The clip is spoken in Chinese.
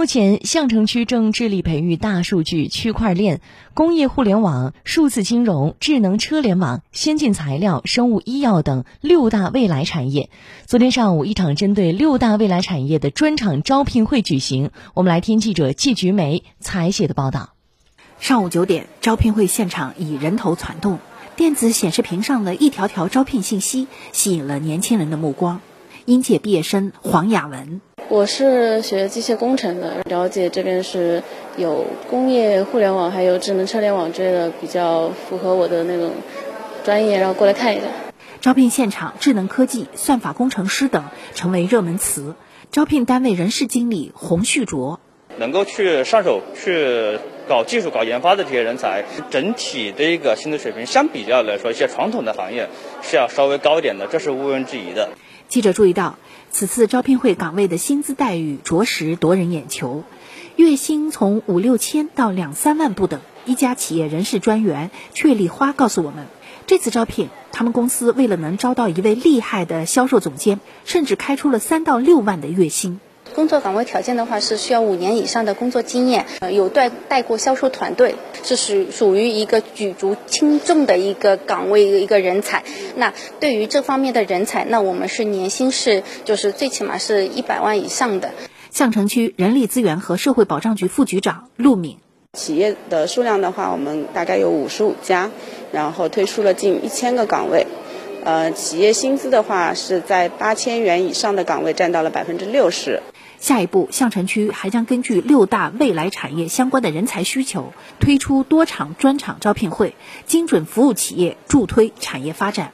目前，相城区正致力培育大数据、区块链、工业互联网、数字金融、智能车联网、先进材料、生物医药等六大未来产业。昨天上午，一场针对六大未来产业的专场招聘会举行。我们来听记者季菊梅采写的报道。上午九点，招聘会现场以人头攒动，电子显示屏上的一条条招聘信息吸引了年轻人的目光。应届毕业生黄雅文。我是学机械工程的，了解这边是有工业互联网，还有智能车联网之类的，比较符合我的那种专业，然后过来看一下。招聘现场，智能科技、算法工程师等成为热门词。招聘单位人事经理洪旭卓，能够去上手去搞技术、搞研发的这些人才，整体的一个薪资水平相比较来说，一些传统的行业是要稍微高一点的，这是毋庸置疑的。记者注意到，此次招聘会岗位的薪资待遇着实夺人眼球，月薪从五六千到两三万不等。一家企业人事专员阙丽花告诉我们，这次招聘，他们公司为了能招到一位厉害的销售总监，甚至开出了三到六万的月薪。工作岗位条件的话是需要五年以上的工作经验，呃，有带带过销售团队，是属属于一个举足轻重的一个岗位一个人才。那对于这方面的人才，那我们是年薪是就是最起码是一百万以上的。相城区人力资源和社会保障局副局长陆敏，企业的数量的话，我们大概有五十五家，然后推出了近一千个岗位，呃，企业薪资的话是在八千元以上的岗位占到了百分之六十。下一步，相城区还将根据六大未来产业相关的人才需求，推出多场专场招聘会，精准服务企业，助推产业发展。